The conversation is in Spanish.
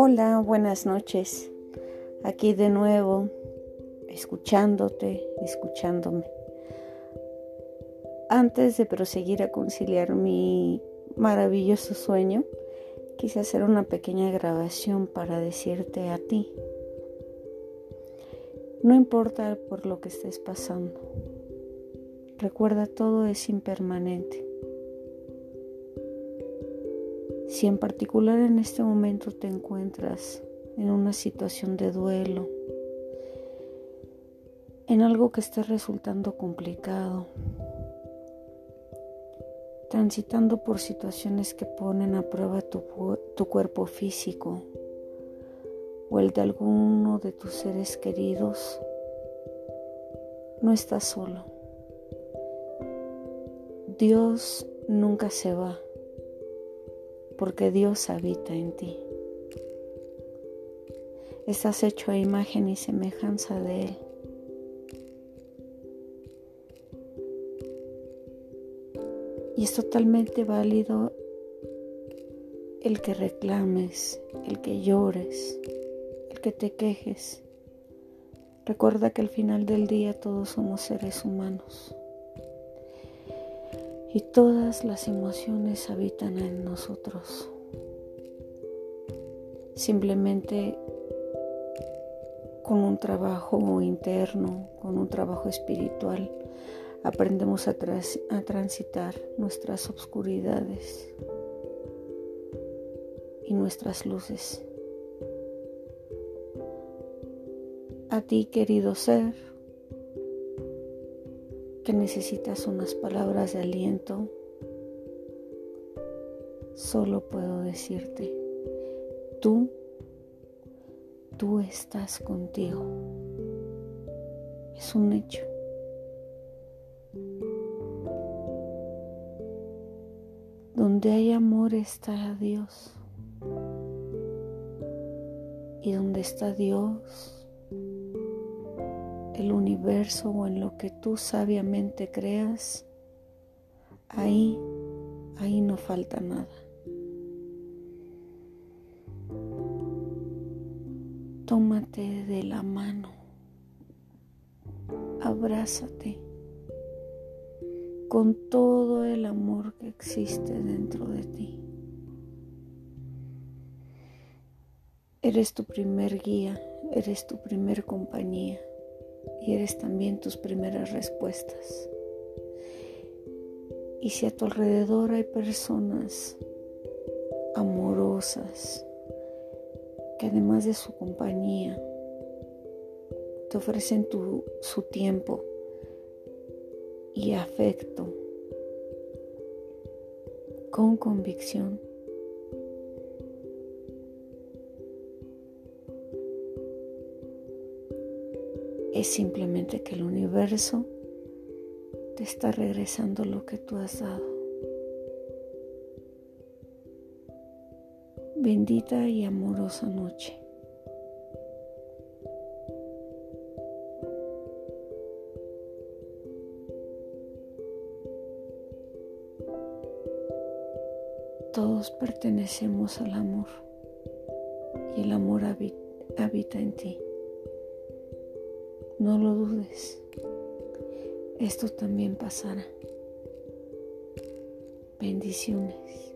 Hola, buenas noches. Aquí de nuevo, escuchándote, escuchándome. Antes de proseguir a conciliar mi maravilloso sueño, quise hacer una pequeña grabación para decirte a ti. No importa por lo que estés pasando. Recuerda, todo es impermanente. Si en particular en este momento te encuentras en una situación de duelo, en algo que esté resultando complicado, transitando por situaciones que ponen a prueba tu, tu, cuerpo físico o el de alguno de tus seres queridos, no estás solo. Dios nunca se va porque Dios habita en ti. Estás hecho a imagen y semejanza de Él. Y es totalmente válido el que reclames, el que llores, el que te quejes. Recuerda que al final del día todos somos seres humanos y todas las emociones habitan en nosotros. Simplemente con un trabajo interno, con un trabajo espiritual, aprendemos a, transitar nuestras obscuridades y nuestras luces. A ti, querido ser, necesitas unas palabras de aliento, solo puedo decirte, tú, tú estás contigo. Es un hecho. Donde hay amor está Dios. Y donde está Dios, el universo o en lo que tú sabiamente creas, ahí, ahí no falta nada. Tómate de la mano, abrázate con todo el amor que existe dentro de ti. Eres tu primer guía, eres tu primer compañía y eres también tus primeras respuestas. Y si a tu alrededor hay personas amorosas que además de su compañía te ofrecen su tiempo y afecto con convicción, es simplemente que el universo te está regresando lo que tú has dado. Bendita y amorosa noche. Todos pertenecemos al amor y el amor habita en ti. No lo dudes. Esto también pasará. Bendiciones.